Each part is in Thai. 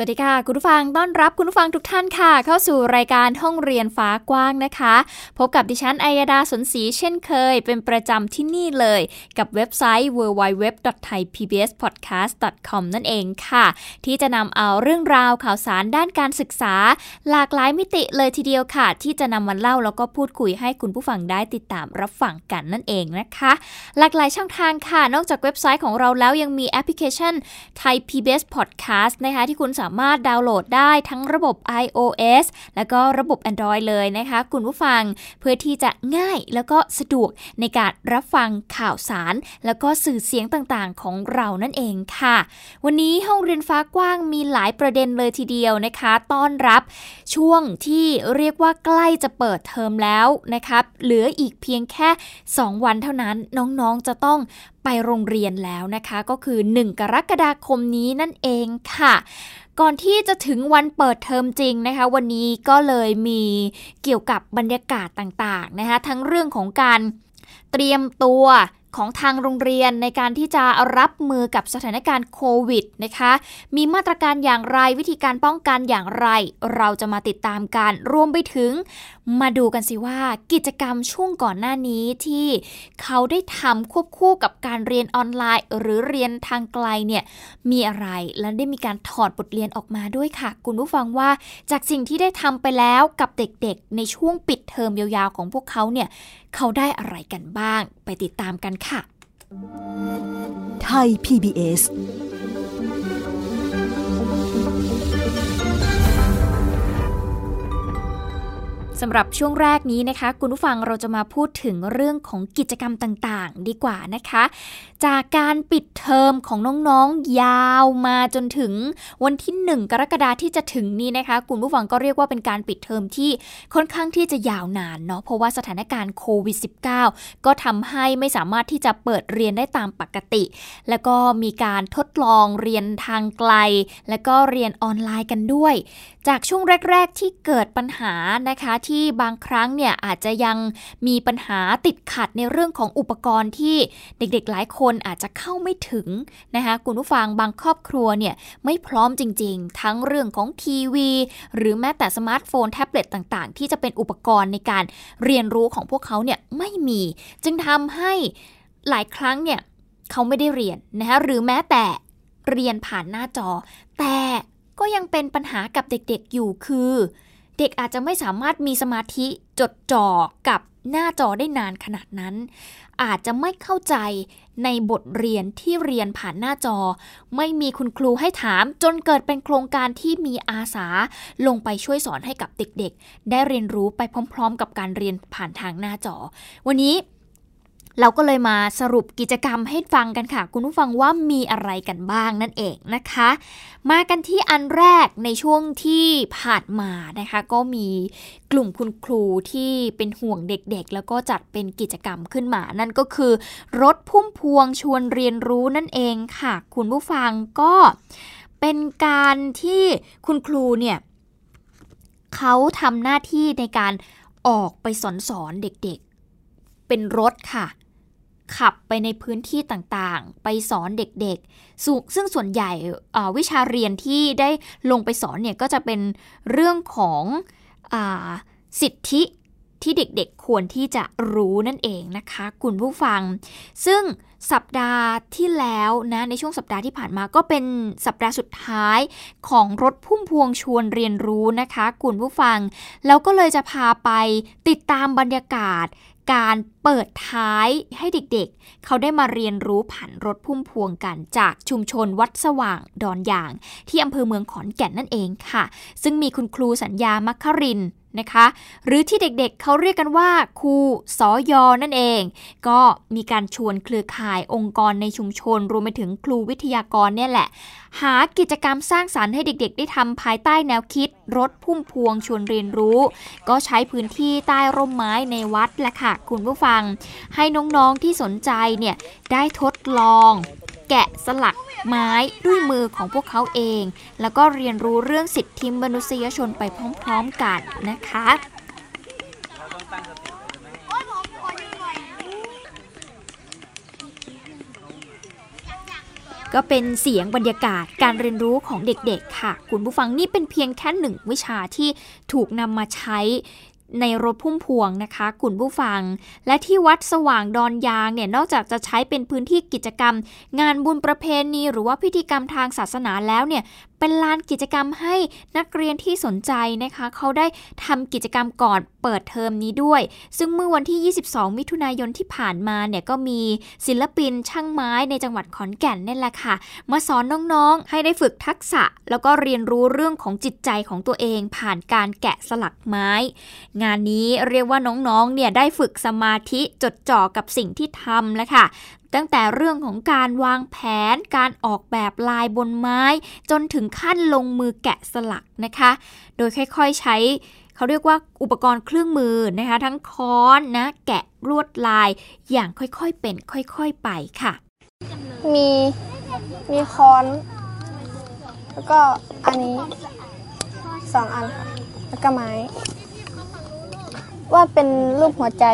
สวัสดีค่ะ คุณผู้ฟังต้อนรับคุณผู้ฟังทุกท่านค่ะ เข้าสู่รายการห้องเรียนฟ้ากว้างนะคะ พบกับดิฉันอัยดาสนศรีเช่นเคย เป็นประจำที่นี่เลย กับเว็บไซต์ www.thaipbspodcast.com นั่นเองค่ะ ที่จะนำเอาเรื่องราวข่าวสารด้านการศึกษา หลากหลายมิติเลยทีเดียวค่ะ ที่จะนำมาเล่าแล้วก็พูดคุยให้คุณผู้ฟังได้ติดตามรับฟังกันนั่นเองนะคะ หลากหลายช่องทางค่ะ นอกจากเว็บไซต์ของเราแล้วยังมีแอปพลิเคชัน Thai PBS Podcast นะคะที่คุณสาามารถดาวน์โหลดได้ทั้งระบบ iOS แล้วก็ระบบ Android เลยนะคะคุณผู้ฟังเพื่อที่จะง่ายแล้วก็สะดวกในการรับฟังข่าวสาร แล้วก็สื่อเสียงต่างๆ ของเรานั่นเองค่ะ วันนี้ห้องเรียนฟ้ากว้างมีหลายประเด็นเลยทีเดียวนะคะ ต้อนรับช่วงที่เรียกว่าใกล้จะเปิดเทอมแล้วนะครับเหลืออีกเพียงแค่ 2 วันเท่านั้นน้องๆจะต้อง ไปโรงเรียนแล้วนะคะ ก็คือ 1 กรกฎาคมนี้นั่นเองค่ะ ก่อนที่จะถึงวันเปิดเทอมจริงนะคะ วันนี้ก็เลยมีเกี่ยวกับบรรยากาศต่างๆนะคะ ทั้งเรื่องของการเตรียมตัวของทางโรงเรียนในการที่จะรับมือกับสถานการณ์โควิดนะคะ มีมาตรการอย่างไรวิธีการป้องกันอย่างไร เราจะมาติดตามกันรวมไปถึง มาดูกันสิว่ากิจกรรมช่วงก่อนหน้านี้ที่เขาได้ทำควบคู่กับการเรียนออนไลน์ หรือเรียนทางไกลเนี่ยมีอะไรและได้มีการถอดบทเรียนออกมาด้วยค่ะ คุณผู้ฟังว่าจากสิ่งที่ได้ทำไปแล้วกับเด็กๆ ในช่วงปิดเทอมยาวๆของพวกเขาเนี่ยเขาได้อะไรกันบ้าง ไปติดตามกันค่ะ ไทย PBS สำหรับช่วงแรกนี้นะคะ คุณผู้ฟังเราจะมาพูดถึงเรื่องของกิจกรรมต่างๆ ดีกว่านะคะ จากการปิดเทอมของน้องๆยาวมาจนถึงวันที่ 1 กรกฎาที่จะถึงนี้นะคะ คุณผู้ฟังก็เรียกว่าเป็นการปิดเทอมที่ค่อนข้างที่จะยาวนานเนาะเพราะว่าสถานการณ์โควิด -19 ก็ทำให้ไม่สามารถที่จะเปิดเรียนได้ตามปกติ แล้วก็มีการทดลองเรียนทางไกล แล้วก็เรียนออนไลน์กันด้วย จากช่วงแรก ๆ ที่เกิดปัญหานะคะที่บางครั้งเนี่ยอาจจะยังมีปัญหาติดขัดในเรื่องของอุปกรณ์ที่เด็กๆหลายคนอาจจะเข้าไม่ถึงนะคะคุณผู้ฟังบางครอบครัวเนี่ยไม่พร้อมจริงๆ ทั้งเรื่องของทีวี หรือแม้แต่สมาร์ทโฟนแท็บเล็ตต่างๆ ที่จะเป็นอุปกรณ์ในการเรียนรู้ของพวกเขาเนี่ยไม่มี จึงทำให้หลายครั้งเนี่ยเขาไม่ได้เรียนนะคะหรือแม้แต่เรียนผ่านหน้าจอ แต่ก็ยังเป็นปัญหากับเด็กๆอยู่คือ เด็กอาจจะไม่สามารถมีสมาธิจดจ่อกับหน้าจอได้นานขนาดนั้น อาจจะไม่เข้าใจในบทเรียนที่เรียนผ่านหน้าจอ ไม่มีคุณครูให้ถามจนเกิดเป็นโครงการที่มีอาสาลงไปช่วยสอนให้กับเด็กๆ ได้เรียนรู้ไปพร้อม ๆ กับการเรียนผ่านทางหน้าจอ วันนี้ เราก็เลยมาสรุปกิจกรรมให้ฟังกันค่ะ คุณผู้ฟังว่ามีอะไรกันบ้างนั่นเองนะคะ มากันที่อันแรกในช่วงที่ผ่านมานะคะ ก็มีกลุ่มคุณครูที่เป็นห่วงเด็กๆ แล้วก็จัดเป็นกิจกรรมขึ้นมา นั่นก็คือ รถพุ่มพวงชวนเรียนรู้นั่นเองค่ะ คุณผู้ฟังก็เป็นการที่คุณครูเนี่ยเขาทำหน้าที่ในการออกไปสอนสอนเด็กๆ เป็นรถค่ะ ขับไปในพื้นที่ต่างๆ ไปสอนเด็กๆ ซึ่งส่วนใหญ่วิชาเรียนที่ได้ลงไปสอนเนี่ยก็จะเป็นเรื่องของอสิทธิ ที่เด็กๆควรที่จะรู้นั่นเองนะคะคุณผู้ฟัง ซึ่งสัปดาห์ที่แล้วนะในช่วงสัปดาห์ที่ผ่านมาก็เป็นสัปดาห์สุดท้ายของรถพุ่มพวงชวนเรียนรู้นะคะคุณผู้ฟัง แล้วก็เลยจะพาไปติดตามบรรยากาศการเปิดท้ายให้เด็กๆเขาได้มาเรียนรู้ผ่านรถพุ่มพวงกันจากชุมชนวัดสว่างดอนยาง ที่อำเภอเมืองขอนแก่นนั่นเองค่ะ ซึ่งมีคุณครูสัญญามัคคริน นะคะ หรือที่เด็กๆเเขาเรียกกันว่าครูสอยอนั่นเอง ก็มีการชวนเครือข่ายองค์กรในชุมชน รวมไปถึงครูวิทยากรเนี่ยแหละ หากิจกรรมสร้างสารรค์ให้เด็กๆ ได้ทำภายใต้แนวคิด รถพุ่มพวงชวนเรียนรู้ ก็ใช้พื้นที่ใต้ร่มไม้ในวัดแหละค่ะ คุณผู้ฟัง ให้น้องๆที่สนใจเนี่ยได้ทดลอง แกะสลักไม้ด้วยมือของพวกเขาเอง แล้วก็เรียนรู้เรื่องสิทธิมนุษยชนไปพร้อมๆกันนะคะก็เป็นเสียงบรรยากาศการเรียนรู้ของเด็กๆ ค่ะ คุณผู้ฟังนี่เป็นเพียงแค่หนึ่งวิชาที่ถูกนำมาใช้ ในรถพุ่มพวงนะคะคุณผู้ฟัง และที่วัดสว่างดอนยางเนี่ยนอกจากจะใช้เป็นพื้นที่กิจกรรม งานบุญประเพณีหรือว่าพิธีกรรมทางศาสนาแล้วเนี่ย เป็นลานกิจกรรมให้นักเรียนที่สนใจนะคะ เขาได้ทำกิจกรรมก่อนเปิดเทอมนี้ด้วย ซึ่งเมื่อวันที่ 22 มิถุนายนที่ผ่านมาเนี่ยก็มีศิลปินช่างไม้ในจังหวัดขอนแก่นนี่แหละค่ะ มาสอนน้องๆ ให้ได้ฝึกทักษะ แล้วก็เรียนรู้เรื่องของจิตใจของตัวเองผ่านการแกะสลักไม้ งานนี้เรียกว่าน้องๆ เนี่ยได้ฝึกสมาธิจดจ่อกับสิ่งที่ทำแล้วค่ะ ตั้งแต่เรื่องของการวางแผน การออกแบบลายบนไม้ จนถึงขั้นลงมือแกะสลักนะคะ โดยค่อยๆใช้เขาเรียกว่าอุปกรณ์เครื่องมือนะคะ ทั้งค้อนนะ แกะลวดลายอย่างค่อยๆเป็น ค่อยๆไปค่ะ มีมีค้อน แล้วก็อันนี้สองอันค่ะแล้วก็ไม้ ว่าเป็นรูปหัวใจ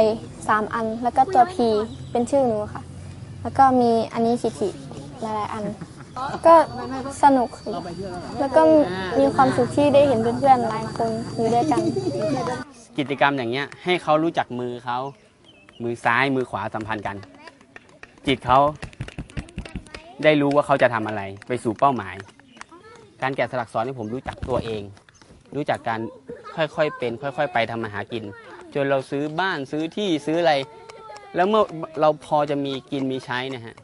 สามอันแล้วก็ตัวพีเป็นชื่อหนูค่ะ แล้วก็มีอันนี้ขีิหลายๆอัน ก็สนุกแล้วก็มีความสุขที่ได้เห็นเพื่อนๆหลายคนอยู่ด้วยกัน กิจกรรมอย่างเงี้ยให้เขารู้จักมือเขามือซ้ายมือขวาสัมพันธ์กัน จิตเขาได้รู้ว่าเขาจะทำอะไรไปสู่เป้าหมาย การแกะสลักสอนให้ผมรู้จักตัวเอง รู้จักการค่อยๆเป็น ค่อย ๆ ไปทำมาหากิน จนเราซื้อบ้านซื้อที่ซื้ออะไร แล้วเมื่อเราพอจะมีกินมีใช้นะฮะ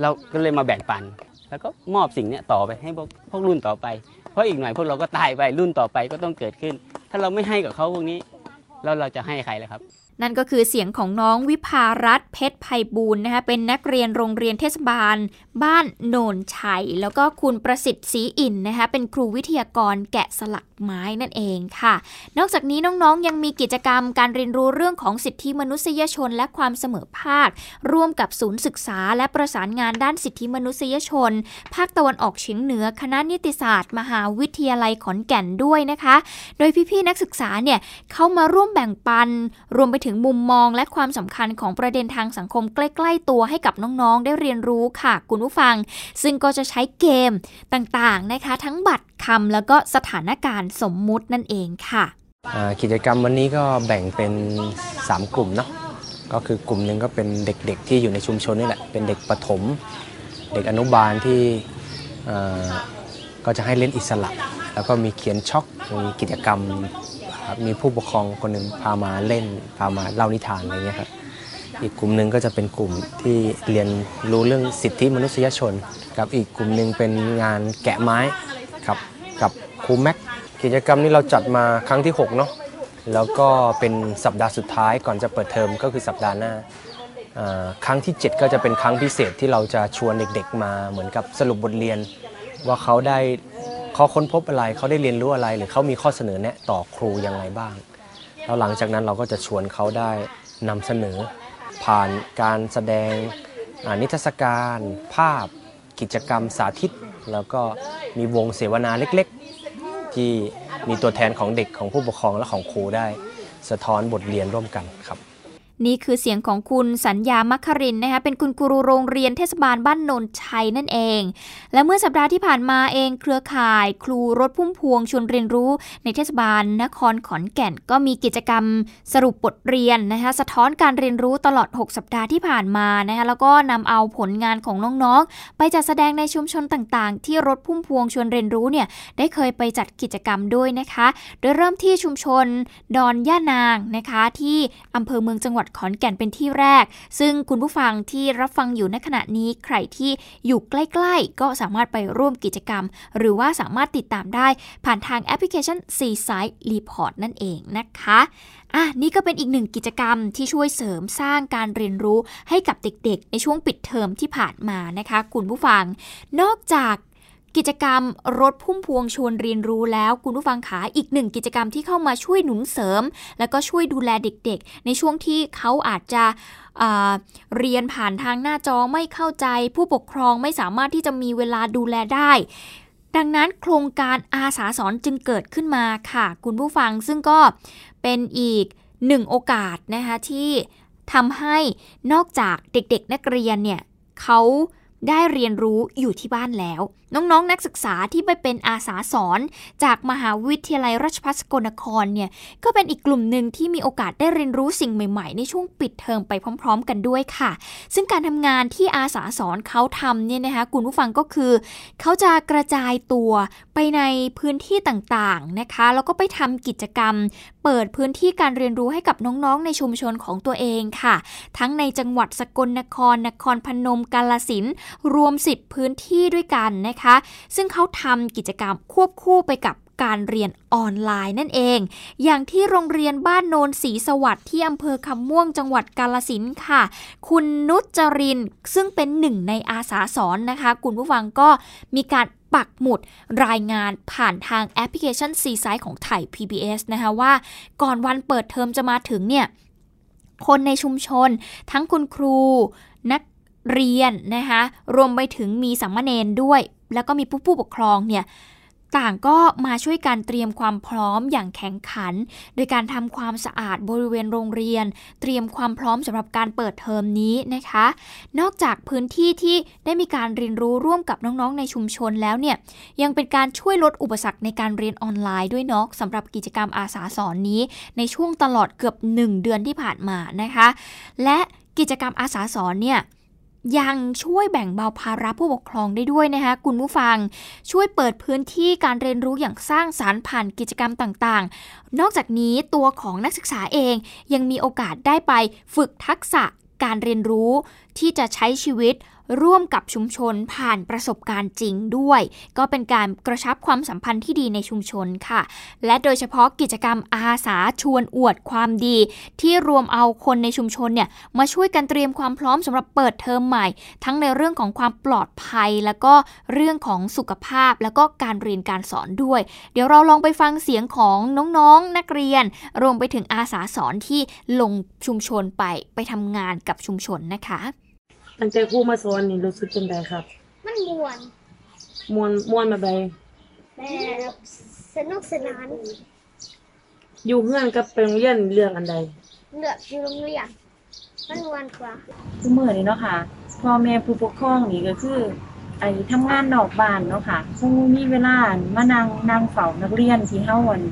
เราก็เลยมาแบ่งปัน แล้วก็มอบสิ่งนี้ต่อไปให้พวกพวกรุ่นต่อไป เพราะอีกหน่อยพวกเราก็ตายไปรุ่นต่อไปก็ต้องเกิดขึ้น ถ้าเราไม่ให้กับเขาพวกนี้ แล้วเราจะให้ใครล่ะครับ นั่นก็คือเสียงของน้องวิภารัตเพชรไพบูลนะคะเป็นนักเรียนโรงเรียนเทศบาล บ้านโนนชัย แล้วก็คุณประสิทธิ์ศรีอินนะคะเป็นครูวิทยากรแกะสลักไม้นั่นเองค่ะ นอกจากนี้น้องๆยังมีกิจกรรมการเรียนรู้เรื่องของสิทธิมนุษยชน และความเสมอภาค ร่วมกับศูนย์ศึกษา และประสานงานด้านสิทธิมนุษยชน ภาคตะวันออกเฉียงเหนือคณะนิติศาสตร์ มหาวิทยาลัยขอนแก่นด้วยนะคะ โดยพี่ๆนักศึกษาเนี่ยเข้ามาร่วมแบ่งปันรวมไปถึงมุมมองและความสำคัญของประเด็นทางสังคมใกล้ ๆ ตัวให้กับน้องๆ ได้เรียนรู้ค่ะคุณผู้ฟัง ซึ่งก็จะใช้เกมต่างๆนะคะ ทั้งบัตรคำแล้วก็สถานการณ์สมมุตินั่นเองค่ะกิจกรรมวันนี้ก็แบ่งเป็น 3 กลุ่มเนาะก็คือกลุ่มหนึ่งก็เป็นเด็กๆ ที่อยู่ในชุมชนนี่แหละเป็นเด็กประถม เด็กอนุบาลที่ก็จะให้เล่นอิสระ แล้วก็มีเขียนช็อกมีกิจกรรม ครับมีผู้ปกครองคนหนึ่งพามาเล่นพามาเล่านิทานอะไรเงี้ยครับอีกกลุ่มหนึ่งก็จะเป็นกลุ่มที่เรียนรู้เรื่องสิทธิมนุษยชนกับอีกกลุ่มหนึ่งเป็นงานแกะไม้ครับกับครูแม็กกิจกรรมนี้เราจัดมาครั้งที่6เนาะแล้วก็เป็นสัปดาห์สุดท้ายก่อนจะเปิดเทอมก็คือสัปดาห์หน้าครั้งที่ 7 ก็จะเป็นครั้งพิเศษที่เราจะชวนเด็กๆมาเหมือนกับสรุปบทเรียน ว่าเขาได้ เขาค้นพบอะไรเขาได้เรียนรู้อะไร หรือเขามีข้อเสนอแนะต่อครูยังไงบ้าง แล้วหลังจากนั้นเราก็จะชวนเขาได้นำเสนอ ผ่านการแสดงนิทรรศการ ภาพ กิจกรรมสาธิต แล้วก็มีวงเสวนาเล็กๆ ที่มีตัวแทนของเด็กของผู้ปกครองและของครูได้ สะท้อนบทเรียนร่วมกันครับ นี่คือเสียงของคุณสัญญามัคครินนะคะเป็นคุณครูโรงเรียนเทศบาลบ้านนนชัยนั่นเอง และเมื่อสัปดาห์ที่ผ่านมาเองเครือข่าย ครูรถพุ่มพวงชวนเรียนรู้ ในเทศบาลนครขอนแก่นก็มีกิจกรรมสรุปบทเรียนนะคะสะท้อนการเรียนรู้ตลอด 6 สัปดาห์ที่ผ่านมานะคะแล้วก็นำเอาผลงานของน้องๆ ไปจัดแสดงในชุมชนต่างๆ ที่รถพุ่มพวงชวนเรียนรู้เนี่ยได้เคยไปจัดกิจกรรมด้วยนะคะ โดยเริ่มที่ชุมชนดอนย่านางนะคะที่อำเภอเมืองจังหวัดดขอนแก่นเป็นที่แรก ซึ่งคุณผู้ฟังที่รับฟังอยู่ในขณะนี้ใครที่อยู่ใกล้ ๆ ก็สามารถไปร่วมกิจกรรม หรือว่าสามารถติดตามได้ผ่านทางแอปพลิเคชัน Seaside Report นั่นเองนะคะอะนี่ก็เป็นอีกหนึ่งกิจกรรมที่ช่วยเสริมสร้างการเรียนรู้ให้กับเด็กๆ ในช่วงปิดเทอมที่ผ่านมานะคะ คุณผู้ฟัง นอกจาก กิจกรรมรถพุ่มพวงชวนเรียนรู้แล้ว คุณผู้ฟังขาอีกหนึ่งกิจกรรมที่เข้ามาช่วยหนุนเสริม แล้วก็ช่วยดูแลเด็กๆ ในช่วงที่เขาอาจจะเรียนผ่านทางหน้าจอไม่เข้าใจ ผู้ปกครองไม่สามารถที่จะมีเวลาดูแลได้ ดังนั้นโครงการอาสาสอนจึงเกิดขึ้นมาค่ะ คุณผู้ฟังซึ่งก็เป็นอีกหนึ่งโอกาสนะคะที่ทำให้นอกจากเด็กๆ นักเรียนเนี่ยเขาได้เรียนรู้อยู่ที่บ้านแล้ว น้องๆนนักศึกษาที่ไปเป็นอาสาสอน จากมหาวิทยาลัยราชภัฏสกลนครเนี่ยก็เป็นอีกกลุ่มหนึ่งที่มีโอกาสได้เรียนรู้สิ่งใหม่ๆ ในช่วงปิดเทอมไปพร้อม ๆ กันด้วยค่ะ ซึ่งการทำงานที่อาสาสอนเขาทำเนี่ยนะคะคุณผู้ฟังก็คือ เขาจะกระจายตัวไปในพื้นที่ต่างๆนะคะ แล้วก็ไปทำกิจกรรม เปิดพื้นที่การเรียนรู้ให้กับน้องๆ ในชุมชนของตัวเองค่ะ ทั้งในจังหวัดสกลนคร นครพนมกาลสินรวม 10 พื้นที่ด้วยกันนะคะซึ่งเขาทำกิจกรรมควบคู่ไปกับการเรียนออนไลน์นั่นเอง อย่างที่โรงเรียนบ้านโนนศรีสวัสดิ์ที่อำเภอคำม่วงจังหวัดกาลสินค่ะ คุณนุจริน ซึ่งเป็นหนึ่งในอาสาสอนนะคะ คุณผู้ฟังก็มีการปักหมุดรายงานผ่านทางแอปพลิเคชันซีไซต์ของไทย PBS นะคะว่าก่อนวันเปิดเทอมจะมาถึงเนี่ย คนในชุมชน ทั้งคุณครู นักเรียนนะคะรวมไปถึงมีสัมมเนนด้วย แล้วก็มีผู้ผู้ปกครองเนี่ยต่างก็มาช่วยการเตรียมความพร้อมอย่างแข็งขัน โดยการทำความสะอาดบริเวณโรงเรียน เตรียมความพร้อมสำหรับการเปิดเทอมนี้นะคะ นอกจากพื้นที่ที่ได้มีการเรียนรู้ร่วมกับน้องๆในชุมชนแล้วเนี่ยยังเป็นการช่วยลดอุปสรรคในการเรียนออนไลน์ด้วยเนาะสำหรับกิจกรรมอาสาสอนนี้ ในช่วงตลอดเกือบ 1 เดือนที่ผ่านมานะคะ และกิจกรรมอาสาสอนเนี่ย ยังช่วยแบ่งเบาภาระผู้ปกครองได้ด้วยนะคะคุณผู้ฟัง ช่วยเปิดพื้นที่การเรียนรู้อย่างสร้างสารรค์ผ่านกิจกรรมต่างๆ นอกจากนี้ตัวของนักศึกษาเองยังมีโอกาสได้ไปฝึกทักษะการเรียนรู้ที่จะใช้ชีวิตร่วมกับชุมชนผ่านประสบการณ์จริงด้วย ก็เป็นการกระชับความสัมพันธ์ที่ดีในชุมชนค่ะ และโดยเฉพาะกิจกรรมอาสาชวนอวดความดี ที่รวมเอาคนในชุมชนเนี่ยมาช่วยกันเตรียมความพร้อมสำหรับเปิดเทอมใหม่ ทั้งในเรื่องของความปลอดภัย แล้วก็เรื่องของสุขภาพ แล้วก็การเรียนการสอนด้วย เดี๋ยวเราลองไปฟังเสียงของน้องๆนนักเรียน รวมไปถึงอาสาสอนที่ลงชุมชนไปไปทำงานกับชุมชนนะคะ ตั้งแต่ครูมาสอนนี่รู้สึกจังไดครับมันม่วนม่วนม่วนแบบใดแบบสนุกสนานอยู่เฮือนกับไปโรงเรียนเรื่องอันใดเลือกอยู่โรงเรียนมันม่วนกว่าทุกมื้อนี่เนาะค่ะพ่อแม่ผู้ปกครองนี่ก็คือไอ้ทำงานนอกบ้านเนาะค่ะคงมีเวลามานั่งนั่งเฝ้านักเรียนที่เฮาอัน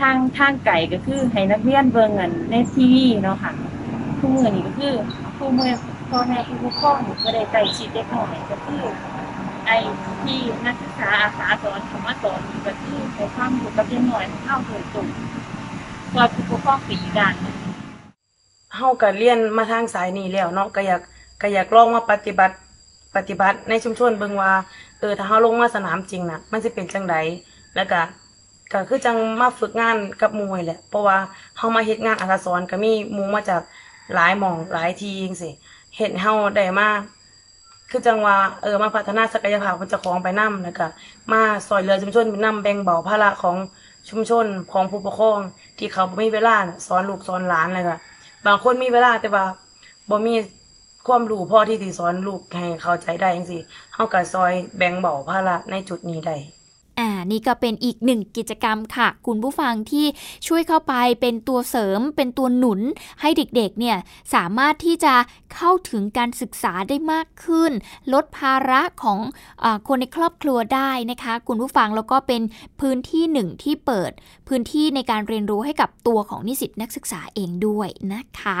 ทางทางไกลก็คือให้นักเรียนเบิ่งอันในทีวีเนาะค่ะทุกมื้อนี่ก็คือทุกมื้อ พ่อแม่ผู้ปกครองก็ได้ใกล้ชิดเด็กหน้อยก็คือไอ้ที่นักศึกษาอาสาสอนธรรมสอนก็คือให้ความรู้กับเด็กน้อยเข้าโดยตรงคอยผู้ปกครองปีด้านเฮาก็เรียนมาทางสายนี้แล้วเนาะก็อยากก็อยากลองมาปฏิบัติปฏิบัติในชุมชนเบิงว่าเออถ้าเฮาลงมาสนามจริงน่ะ มันสิเป็นจังไดแล้วก็ก็คือจังมาฝึกงานกับมวยแหละ เพราะว่าเฮามาเฮ็ดงานอาสาสอนก็มีมูมาจากหลายหม่องหลายทีจังซี่ เห็นเฮาได้มาคือจังว่าเออมาพัฒนาศักยภาพของเจ้าของไปนำแล้วก็มาซอยเหลือชุมชนเป็นนำแบ่งเบาภาระของชุมชนของผู้ปกครอง ที่เขาบ่มีเวลาสอนลูกสอนหลานอะไรก็บางคนมีเวลาแต่ว่าบ่มีความรู้พ่อที่สิสอนลูกให้เข้าใจได้จังซี่เฮาก็ซอยแบ่งเบาภาระในจุดนี้ได้ อ่านี่ก็เป็นอีกหนึ่งกิจกรรมค่ะ คุณผู้ฟังที่ช่วยเข้าไปเป็นตัวเสริม เป็นตัวหนุนให้เด็กๆเนี่ยสามารถที่จะเข้าถึงการศึกษาได้มากขึ้น ลดภาระของอคนในครอบครัวได้นะคะ คุณผู้ฟังแล้วก็เป็นพื้นที่หนึ่งที่เปิดพื้นที่ในการเรียนรู้ให้กับตัวของนิสิตนักศึกษาเองด้วยนะคะ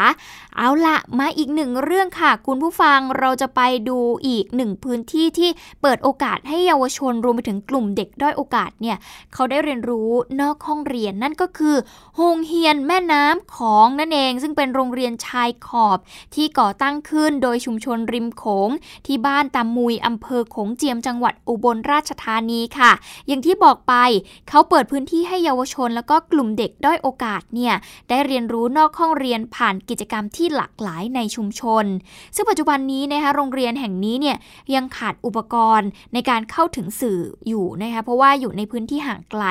เอาละมาอีกหนึ่งเรื่องค่ะ คุณผู้ฟังเราจะไปดูอีกหนึ่งพื้นที่ที่เปิดโอกาสให้เยาวชนรวมไปถึงกลุ่มเด็กด้อยอยโอกาสเนี่ยเขาได้เรียนรู้นอกห้องเรียนนั่นก็คือโฮงเฮียนแม่น้ำของนั่นเอง ซึ่งเป็นโรงเรียนชายขอบที่ก่อตั้งขึ้นโดยชุมชนริมโขง ที่บ้านตามุยอำเภอโขงเจียมจังหวัดอุบลราชธานีค่ะ อย่างที่บอกไปเขาเปิดพื้นที่ให้เยาวชน แล้วก็กลุ่มเด็กด้อยโอกาสเนี่ยได้เรียนรู้นอกห้องเรียนผ่านกิจกรรมที่หลากหลายในชุมชน ซึ่งปัจจุบันนี้นะคะโรงเรียนแห่งนี้เนี่ยยังขาดอุปกรณ์ในการเข้าถึงสื่ออยู่นะคะราะว่าอยู่ในพื้นที่ห่างไกล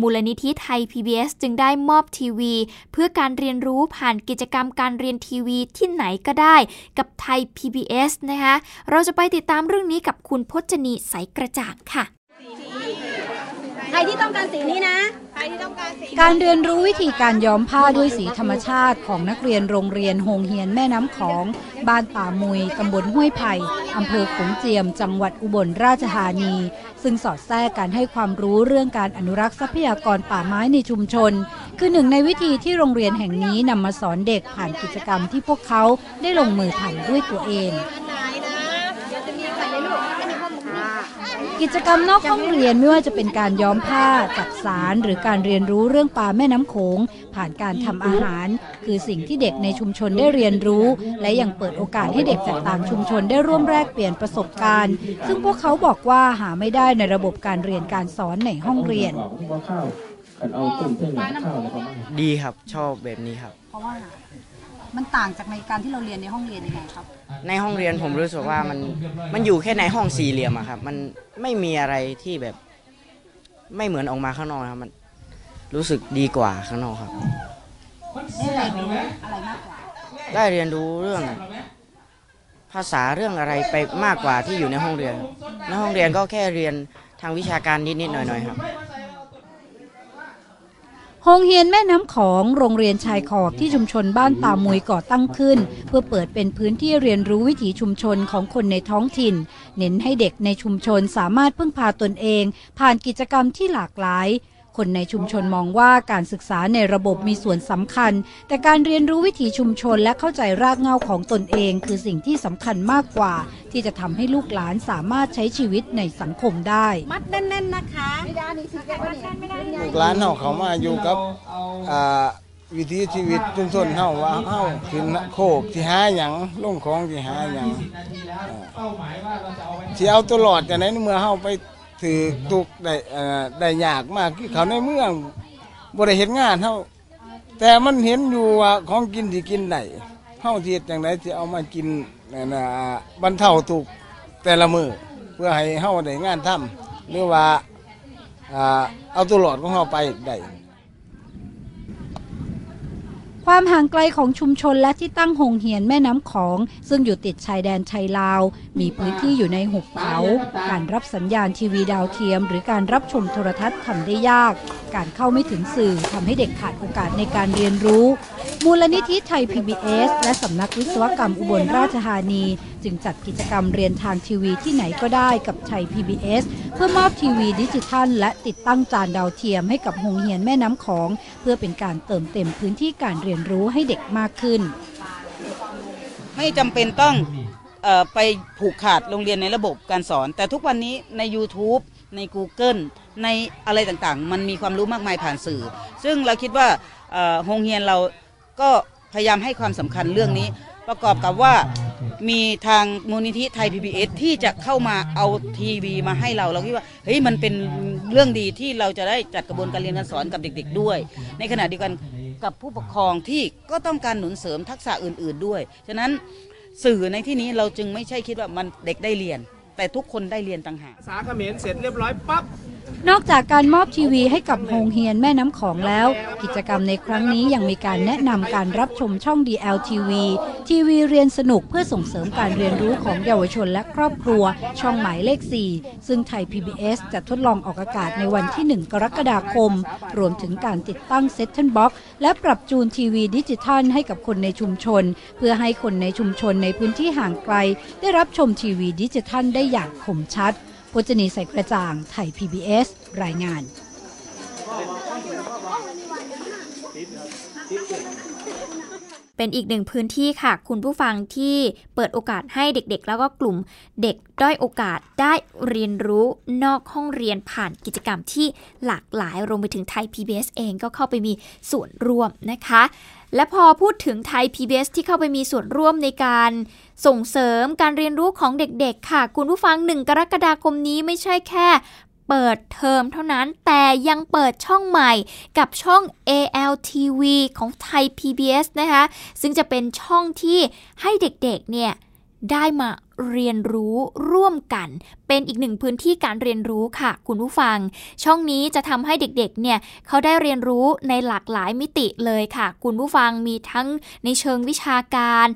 มูลนิธิไทย PBS จึงได้มอบทีวี เพื่อการเรียนรู้ผ่านกิจกรรมการเรียนทีวีที่ไหนก็ได้กับไทย PBS นะคะ เราจะไปติดตามเรื่องนี้กับคุณพจนีใสกระจ่างค่ะใครที่ต้องการสีนี้นะการเรียนรู้วิธีการย้อมผ้าด้วยสีธรรมชาติของนักเรียนโรงเรียนโฮงเฮียนแม่น้ำของ บ้านป่ามุยตำบลห้วยไผ่อำเภอขงเจียม จังหวัดอุบลราชธานี ซึ่งสอดแทรกการให้ความรู้เรื่องการอนุรักษ์ทรัพยากรป่าไม้ในชุมชน คือหนึ่งในวิธีที่โรงเรียนแห่งนี้นำมาสอนเด็กผ่านกิจกรรมที่พวกเขาได้ลงมือทำด้วยตัวเอง กิจกรรมนอกห้องเรียนไม่ว่าจะเป็นการย้อมผ้าจักสารหรือการเรียนรู้เรื่องปลาแม่น้ำโขง ผ่านการทำอาหาร คือสิ่งที่เด็กในชุมชนได้เรียนรู้ และยังเปิดโอกาสให้เด็กจากต่างชุมชนได้ร่วมแลกเปลี่ยนประสบการณ์ ซึ่งพวกเขาบอกว่าหาไม่ได้ในระบบการเรียนการสอนในห้องเรียน ดีครับชอบแบบนี้ครับ เพราะว่า มันต่างจากในการที่เราเรียนในห้องเรียนยังไงครับ ในห้องเรียนผมรู้สึกว่ามันมันอยู่แค่ในห้องสี่เหลี่ยมอะครับ มันไม่มีอะไรที่แบบไม่เหมือนออกมาข้างนอกนะครับมันรู้สึกดีกว่าข้างนอกครับ ได้เรียนรู้อะไรมากกว่า ได้เรียนรู้เรื่อง ภาษาเรื่องอะไรไปมากกว่าที่อยู่ในห้องเรียนครับในห้องเรียนก็แค่เรียนทางวิชาการนิดๆหน่อยๆครับ โฮงเฮียนแม่น้ำของโรงเรียนชายขอบที่ชุมชนบ้านตามุยก่อตั้งขึ้น เพื่อเปิดเป็นพื้นที่เรียนรู้วิถีชุมชนของคนในท้องถิ่น เน้นให้เด็กในชุมชนสามารถพึ่งพาตนเอง ผ่านกิจกรรมที่หลากหลาย คนในชุมชนมองว่าการศึกษาในระบบมีส่วนสำคัญ แต่การเรียนรู้วิถีชุมชนและเข้าใจรากเหง้าของตนเอง คือสิ่งที่สำคัญมากกว่า ที่จะทำให้ลูกหลานสามารถใช้ชีวิตในสังคมได้ มัดแน่นๆนะคะลูกหลานเฮาเขามาอยู่กับอ่าวิถีชีวิตชุมชนเฮาว่าเฮาขึ้นโคกที่หาหยังลงของที่หาหยังอ่าสิเอาตัวรอดจังได๋เมื่อเฮาไป ถือตุกได้เอ่อได้ยากมากคือเขาในเมืองบ่ได้เห็นงานเฮาแต่มันเห็นอยู่ว่าของกินที่กินได้เฮาสิเฮ็ดจังไดสิเอามากินนั่นน่ะบรรเทาทุกข์แต่ละมือเพื่อให้เฮาได้งานทำหรือว่าอ่าเอาตัวหลอดของเราไปได้ ความห่างไกลของชุมชนและที่ตั้งหงเหียนแม่น้ำของ ซึ่งอยู่ติดชายแดนไทยลาว มีพื้นที่อยู่ในหุบเขา การรับสัญญาณทีวีดาวเทียม หรือการรับชมโทรทัศน์ทำได้ยาก การเข้าไม่ถึงสื่อทำให้เด็กขาดโอกาสในการเรียนรู้ มูลนิธิไทย PBS และสำนักวิศวกรรมอุบลราชธานี จึงจัดกิจกรรมเรียนทางทีวีที่ไหนก็ได้กับไทย PBS เพื่อมอบทีวีดิจิทัล และติดตั้งจานดาวเทียมให้กับโรงเรียนแม่น้ำของ เพื่อเป็นการเติมเต็มพื้นที่การเรียนรู้ให้เด็กมากขึ้น ไม่จำเป็นต้องออไปผูกขาดโรงเรียนในระบบการสอน แต่ทุกวันนี้ใน YouTube ใน Google ในอะไรต่างๆ มันมีความรู้มากมายผ่านสื่อ ซึ่งเราคิดว่าเอ่อโรงเรียนเราก็พยายามให้ความสำคัญเรื่องนี้ ประกอบกับว่า มีทางมูลนิธิไทย PBS ที่จะเข้ามาเอาทีวีมาให้เราเราคิดว่าเฮ้ยมันเป็นเรื่องดีที่เราจะได้จัดกระบวนการเรียนการสอนกับเด็ก ๆ ด้วย ในขณะเดียวกันกับผู้ปกครองที่ก็ต้องการหนุนเสริมทักษะอื่น ๆด้วย ฉะนั้นสื่อในที่นี้เราจึงไม่ใช่คิดว่ามันเด็กได้เรียน แต่ทุกคนได้เรียนต่างหากภาษาเขมรเสร็จเรียบร้อยปั๊บ นอกจากการมอบทีวีให้กับโรงเรียนแม่น้ำของแล้ว กิจกรรมในครั้งนี้ยังมีการแนะนำการรับชมช่อง DLTV ทีวีเรียนสนุกเพื่อส่งเสริมการเรียนรู้ของเยาวชนและครอบครัว ช่องหมายเลข 4 ซึ่งไทย PBS จะทดลองออกอากาศในวันที่ 1 กรกฎาคม รวมถึงการติดตั้ง set-top box และปรับจูนทีวีดิจิทัลให้กับคนในชุมชน เพื่อให้คนในชุมชนในพื้นที่ห่างไกล ได้รับชมทีวีดิจิทัลได้อย่างคมชัดพจนีย์ ใสกระจ่าง ไทย PBS รายงานเป็นอีกหนึ่งพื้นที่ค่ะ คุณผู้ฟังที่เปิดโอกาสให้เด็กๆ แล้วก็กลุ่มเด็กด้อยโอกาสได้เรียนรู้นอกห้องเรียนผ่านกิจกรรมที่หลากหลายรวมไปถึงไทย PBS เองก็เข้าไปมีส่วนร่วมนะคะ และพอพูดถึงไทย PBS ที่เข้าไปมีส่วนร่วมในการส่งเสริมการเรียนรู้ของเด็กๆ ค่ะ คุณผู้ฟัง 1 กรกฎาคมนี้ไม่ใช่แค่เปิดเทอมเท่านั้นแต่ยังเปิดช่องใหม่กับช่อง ALTV ของไทย PBS นะคะ ซึ่งจะเป็นช่องที่ให้เด็กๆเนี่ย ได้มาเรียนรู้ร่วมกัน เป็นอีกหนึ่งพื้นที่การเรียนรู้ค่ะ คุณผู้ฟัง ช่องนี้จะทำให้เด็กๆ เนี่ยเขาได้เรียนรู้ในหลากหลายมิติเลยค่ะ คุณผู้ฟังมีทั้งในเชิงวิชาการ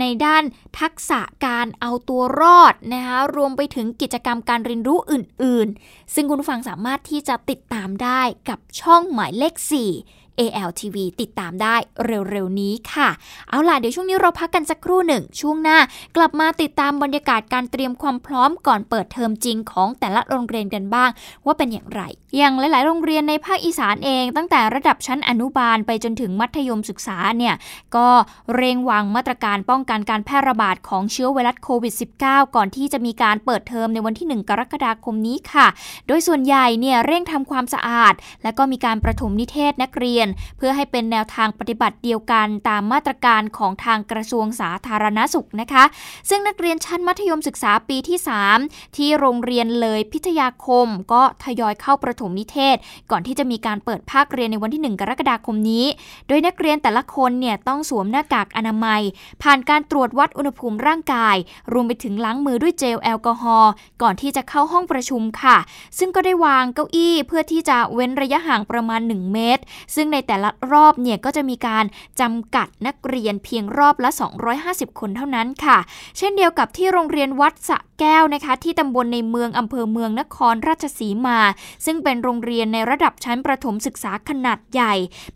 ในด้านทักษะการเอาตัวรอดนะคะรวมไปถึงกิจกรรมการเรียนรู้อื่น ๆ ซึ่งคุณผู้ฟังสามารถที่จะติดตามได้กับช่องหมายเลข 4 ALTV ติดตามได้เร็วๆนี้ค่ะ เอาล่ะเดี๋ยวช่วงนี้เราพักกันสักครู่หนึ่ง ช่วงหน้ากลับมาติดตามบรรยากาศการเตรียมความพร้อมก่อนเปิดเทอมจริงของแต่ละโรงเรียนกันบ้าง ว่าเป็นอย่างไร อย่างหลายๆ โรงเรียนในภาคอีสานเอง ตั้งแต่ระดับชั้นอนุบาลไปจนถึงมัธยมศึกษาเนี่ยก็เร่งวางมาตรการป้องกันการแพร่ระบาดของเชื้อไวรัสโควิด -19 ก่อนที่จะมีการเปิดเทอมในวันที่ 1 กรกฎาคมนี้ค่ะ โดยส่วนใหญ่เนี่ยเร่งทำความสะอาด และก็มีการประถมนิเทศนักเรียนเพื่อให้เป็นแนวทางปฏิบัติเดียวกันตามมาตรการของทางกระทรวงสาธารณสุขนะคะ ซึ่งนักเรียนชั้นมัธยมศึกษาปีที่ 3 ที่โรงเรียนเลยพิทยาคม ก็ทยอยเข้าประถมนิเทศ ก่อนที่จะมีการเปิดภาคเรียนในวันที่ 1 กรกฎาคมนี้ โดยนักเรียนแต่ละคนเนี่ยต้องสวมหน้ากากอนามัย ผ่านการตรวจวัดอุณหภูมิร่างกาย รวมไปถึงล้างมือด้วยเจลแอลกอฮอล์ก่อนที่จะเข้าห้องประชุมค่ะ ซึ่งก็ได้วางเก้าอี้เพื่อที่จะเว้นระยะห่างประมาณ 1 เมตร ซึ่งในแต่ละรอบเนี่ยก็จะมีการจำกัดนักเรียนเพียงรอบละ 250 คนเท่านั้นค่ะ เช่นเดียวกับที่โรงเรียนวัดสะแก้วนะคะ ที่ตำบลในเมืองอำเภอเมืองนครราชสีมา ซึ่งเป็นโรงเรียนในระดับชั้นประถมศึกษาขนาดใหญ่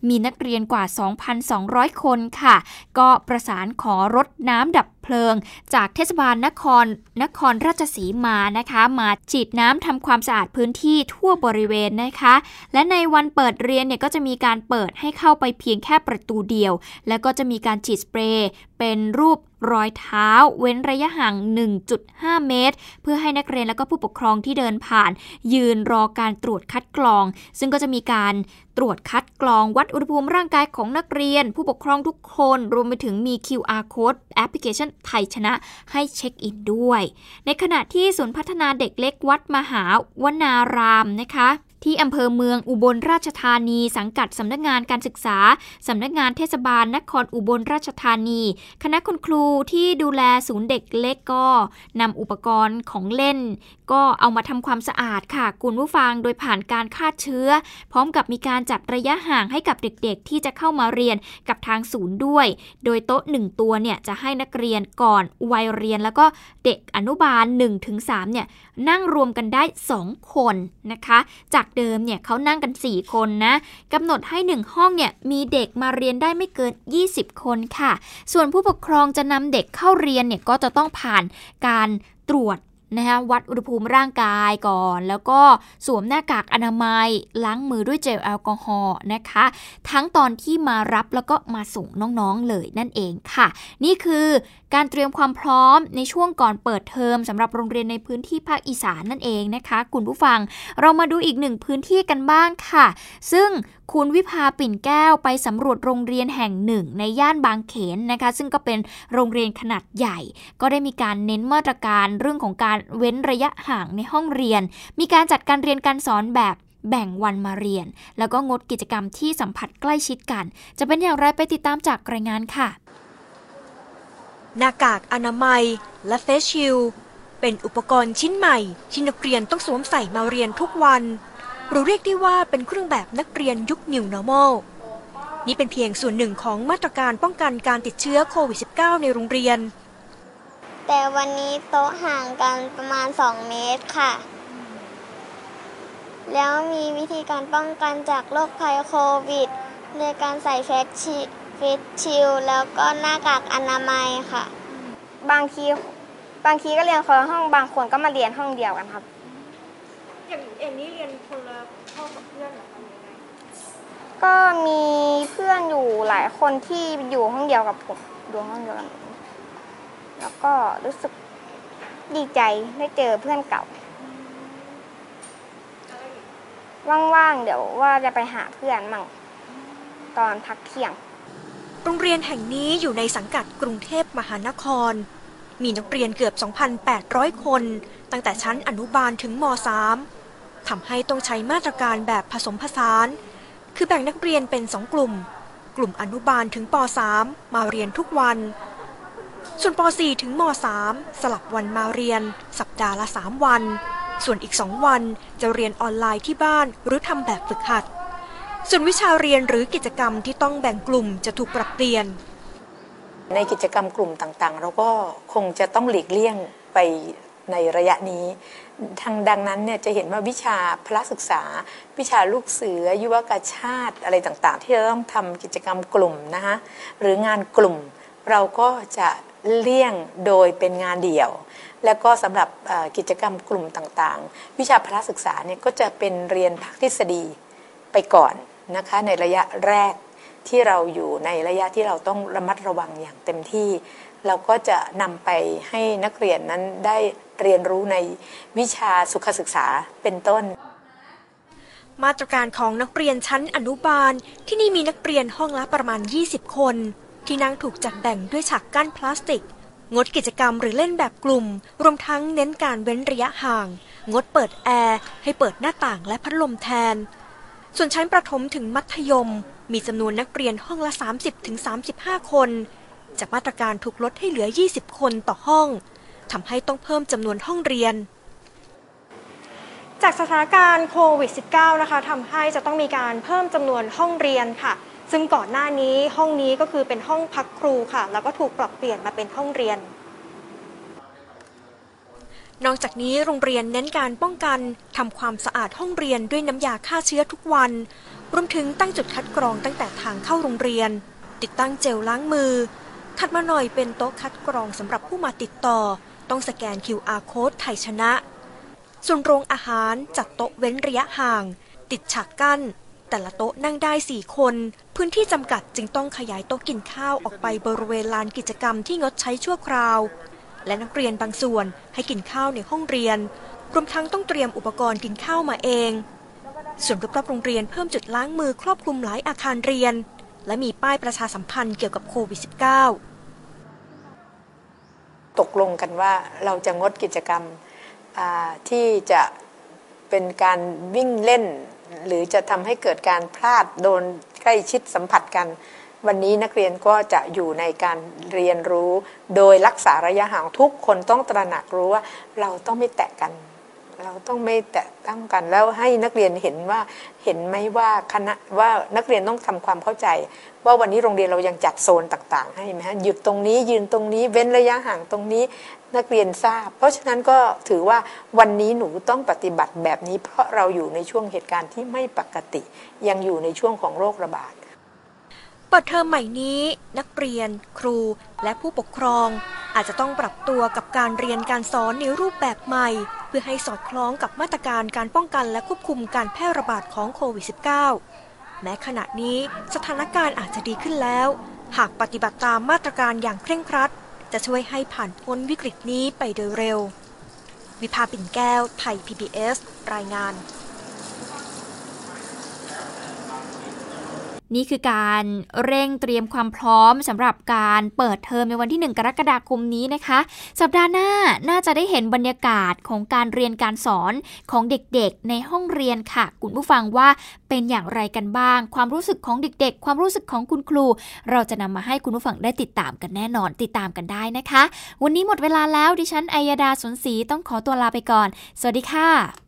มีนักเรียนกว่า 2,200 คนค่ะ ก็ประสานขอรถน้ำดับเพลิง จากเทศบาลนครนครราชสีมานะคะ มาฉีดน้ำทำความสะอาดพื้นที่ทั่วบริเวณนะคะ และในวันเปิดเรียนเนี่ยก็จะมีการเปิดให้เข้าไปเพียงแค่ประตูเดียว แล้วก็จะมีการฉีดสเปรย์เป็นรูปรอยเท้า เว้นระยะห่าง 1.5 เมตร เพื่อให้นักเรียนและก็ผู้ปกครองที่เดินผ่าน ยืนรอการตรวจคัดกรอง ซึ่งก็จะมีการตรวจคัดกรองวัดอุณหภูมิร่างกายของนักเรียน ผู้ปกครองทุกคน รวมไปถึงมี QR code แอปพลิเคชันไทยชนะให้เช็คอินด้วย ในขณะที่ศูนย์พัฒนาเด็กเล็กวัดมหาวนารามนะคะ ที่อำเภอเมืองอุบลราชธานี สังกัดสำนักงานการศึกษา สำนักงานเทศบาลนครอุบลราชธานี คณะคุณครูที่ดูแลศูนย์เด็กเล็กก็นำอุปกรณ์ของเล่น ก็เอามาทำความสะอาดค่ะคุณผู้ฟังโดยผ่านการฆ่าเชื้อ พร้อมกับมีการจัดระยะห่างให้กับเด็กๆ ที่จะเข้ามาเรียนกับทางศูนย์ด้วย โดยโต๊ะ 1 ตัวเนี่ยจะให้นักเรียนก่อนวัยเรียนแล้วก็เด็กอนุบาล1-3เนี่ย นั่งรวมกันได้ 2 คนนะคะ จากเดิมเนี่ยเขานั่งกัน 4 คนนะกำหนดให้ 1 ห้องเนี่ยมีเด็กมาเรียนได้ไม่เกิน 20 คนค่ะ ส่วนผู้ปกครองจะนำเด็กเข้าเรียนเนี่ยก็จะต้องผ่านการตรวจ นะคะวัดอุณหภูมิร่างกายก่อน แล้วก็สวมหน้ากากอนามัย ล้างมือด้วยเจลแอลกอฮอล์นะคะ ทั้งตอนที่มารับแล้วก็มาส่งน้องๆเลยนั่นเองค่ะ นี่คือการเตรียมความพร้อมในช่วงก่อนเปิดเทอมสำหรับโรงเรียนในพื้นที่ภาคอีสานนั่นเองนะคะ คุณผู้ฟังเรามาดูอีกหนึ่งพื้นที่กันบ้างค่ะ ซึ่ง คุณวิภาปิ่นแก้วไปสำรวจโรงเรียนแห่งหนึ่ง ในย่านบางเขนนะคะ ซึ่งก็เป็นโรงเรียนขนาดใหญ่ ก็ได้มีการเน้นมาตรการเรื่องของการเว้นระยะห่างในห้องเรียน มีการจัดการเรียนการสอนแบบแบ่งวันมาเรียน แล้วก็งดกิจกรรมที่สัมผัสใกล้ชิดกัน จะเป็นอย่างไรไปติดตามจากรายงานค่ะ หน้ากากอนามัย และเฟสชิลเป็นอุปกรณ์ชิ้นใหม่ ที่นักเรียนต้องสวมใส่มาเรียนทุกวัน หรือเรียกได้ว่าเป็นเครื่องแบบนักเรียนยุค New Normal นี่เป็นเพียงส่วนหนึ่งของมาตรการป้องกันการติดเชื้อโควิด -19 ในโรงเรียน แต่วันนี้โต๊ะห่างกันประมาณ 2 เมตรค่ะ แล้วมีวิธีการป้องกันจากโรคภัยโควิดโดยการใส่เฟสชิเฟสชิลแล้วก็หน้ากากอนามัยค่ะ บางทีบางทีก็เรียนคนละห้องบางคนก็มาเรียนห้องเดียวกันครับ อย่างอย่างนี้เรียนคนละห้องกับเพื่อนเหรอคะหรือยังไงก็มีเพื่อนอยู่อยู่หลายคนที่อยู่ห้องเดียวกับผมอยู่ห้องเดียวกันแล้วก็รู้สึกดีใจได้เจอเพื่อนเก่าว่างๆ เดี๋ยวว่าจะไปหาเพื่อนมั่งตอนพักเที่ยง โรงเรียนแห่งนี้อยู่ในสังกัดกรุงเทพมหานคร มีนักเรียนเกือบ 2,800 คน ตั้งแต่ชั้นอนุบาลถึงม .3 ทำให้ต้องใช้มาตรการแบบผสมผสาน คือแบ่งนักเรียนเป็นสองกลุ่ม กลุ่มอนุบาลถึงป .3 มาเรียนทุกวัน ส่วนป .4 ถึงม .3 สลับวันมาเรียน สัปดาห์ละ 3 วัน ส่วนอีก 2 วันจะเรียนออนไลน์ที่บ้านหรือทำแบบฝึกหัด ส่วนวิชาเรียนหรือกิจกรรมที่ต้องแบ่งกลุ่มจะถูกปรับเปลี่ยนในกิจกรรมกลุ่มต่างๆ เราก็คงจะต้องหลีกเลี่ยงไป ในระยะนี้ ทางดังนั้นเนี่ยจะเห็นว่าวิชาพละศึกษา วิชาลูกเสือ ยุวกาชาติอะไรต่างๆ ที่จะต้องทำกิจกรรมกลุ่มนะคะหรืองานกลุ่ม เราก็จะเลี่ยงโดยเป็นงานเดี่ยว แล้วก็สำหรับกิจกรรมกลุ่มต่างๆ วิชาพละศึกษาเนี่ยก็จะเป็นเรียนภาคทฤษฎีไปก่อนนะคะในระยะแรกที่เราอยู่ในระยะที่เราต้องระมัดระวังอย่างเต็มที่ เราก็จะนำไปให้นักเรียนนั้นได้เรียนรู้ในวิชาสุขศึกษาเป็นต้น มาตรการของนักเรียนชั้นอนุบาล ที่นี่มีนักเรียนห้องละประมาณ 20 คน ที่นั่งถูกจัดแบ่งด้วยฉากกั้นพลาสติก งดกิจกรรมหรือเล่นแบบกลุ่ม รวมทั้งเน้นการเว้นระยะห่าง งดเปิดแอร์ให้เปิดหน้าต่างและพัดลมแทน ส่วนชั้นประถมถึงมัธยม มีจำนวนนักเรียนห้องละ 30-35 คน จากมาตรการถูกลดให้เหลือ 20 คนต่อห้องทำให้ต้องเพิ่มจำนวนห้องเรียน จากสถานการณ์โควิด -19 นะคะทำให้จะต้องมีการเพิ่มจำนวนห้องเรียนค่ะ ซึ่งก่อนหน้านี้ห้องนี้ก็คือเป็นห้องพักครูค่ะ แล้วก็ถูกปรับเปลี่ยนมาเป็นห้องเรียน นอกจากนี้โรงเรียนเน้นการป้องกันทำความสะอาดห้องเรียนด้วยน้ำยาฆ่าเชื้อทุกวันรวมถึงตั้งจุดคัดกรองตั้งแต่ทางเข้าโรงเรียน ติดตั้งเจลล้างมือ ถัดมาหน่อยเป็นโต๊ะคัดกรองสำหรับผู้มาติดต่อ ต้องสแกน QR code ไทยชนะ ส่วนโรงอาหารจัดโต๊ะเว้นระยะห่าง ติดฉากกั้น แต่ละโต๊ะนั่งได้ 4 คน พื้นที่จำกัดจึงต้องขยายโต๊ะกินข้าวออกไปบริเวณลานกิจกรรมที่งดใช้ชั่วคราว และนักเรียนบางส่วนให้กินข้าวในห้องเรียน รวมทั้งต้องเตรียมอุปกรณ์กินข้าวมาเอง ส่วนรอบๆโรงเรียนเพิ่มจุดล้างมือครอบคลุมหลายอาคารเรียน และมีป้ายประชาสัมพันธ์เกี่ยวกับโควิด -19 ตกลงกันว่าเราจะงดกิจกรรมที่จะเป็นการวิ่งเล่น หรือจะทำให้เกิดการพลาดโดนใกล้ชิดสัมผัสกัน วันนี้นักเรียนก็จะอยู่ในการเรียนรู้ โดยรักษาระยะห่างทุกคนต้องตระหนักรู้ว่าเราต้องไม่แตะกัน เราต้องไม่แตะต้องกัน แล้วให้นักเรียนเห็นว่าเห็นไหมว่าคณะว่านักเรียนต้องทำความเข้าใจ ว่าวันนี้โรงเรียนเรายังจัดโซนต่าง ๆ ให้ไหมฮะหยุดตรงนี้ยืนตรงนี้เว้นระยะห่างตรงนี้นักเรียนทราบ เพราะฉะนั้นก็ถือว่าวันนี้หนูต้องปฏิบัติแบบนี้ เพราะเราอยู่ในช่วงเหตุการณ์ที่ไม่ปกติ ยังอยู่ในช่วงของโรคระบาดเปิดเทอมใหม่นี้ นักเรียน ครูและผู้ปกครอง อาจจะต้องปรับตัวกับการเรียนการสอนในรูปแบบใหม่ เพื่อให้สอดคล้องกับมาตรการการป้องกันและควบคุมการแพร่ระบาดของโควิด -19 แม้ขณะนี้สถานการณ์อาจจะดีขึ้นแล้ว หากปฏิบัติตามมาตรการอย่างเคร่งครัด จะช่วยให้ผ่านพ้นวิกฤตนี้ไปโดยเร็ว วิภาปิ่นแก้ว ไทย PBS รายงาน นี่คือการเร่งเตรียมความพร้อมสำหรับการเปิดเทอมในวันที่ 1 กรกฎาคมนี้นะคะ สัปดาห์หน้าน่าจะได้เห็นบรรยากาศของการเรียนการสอนของเด็กๆ ในห้องเรียนค่ะ คุณผู้ฟังว่าเป็นอย่างไรกันบ้าง ความรู้สึกของเด็กๆ ความรู้สึกของคุณครู เราจะนำมาให้คุณผู้ฟังได้ติดตามกันแน่นอนติดตามกันได้นะคะ วันนี้หมดเวลาแล้วดิฉันอัยดาสนศรีต้องขอตัวลาไปก่อน สวัสดีค่ะ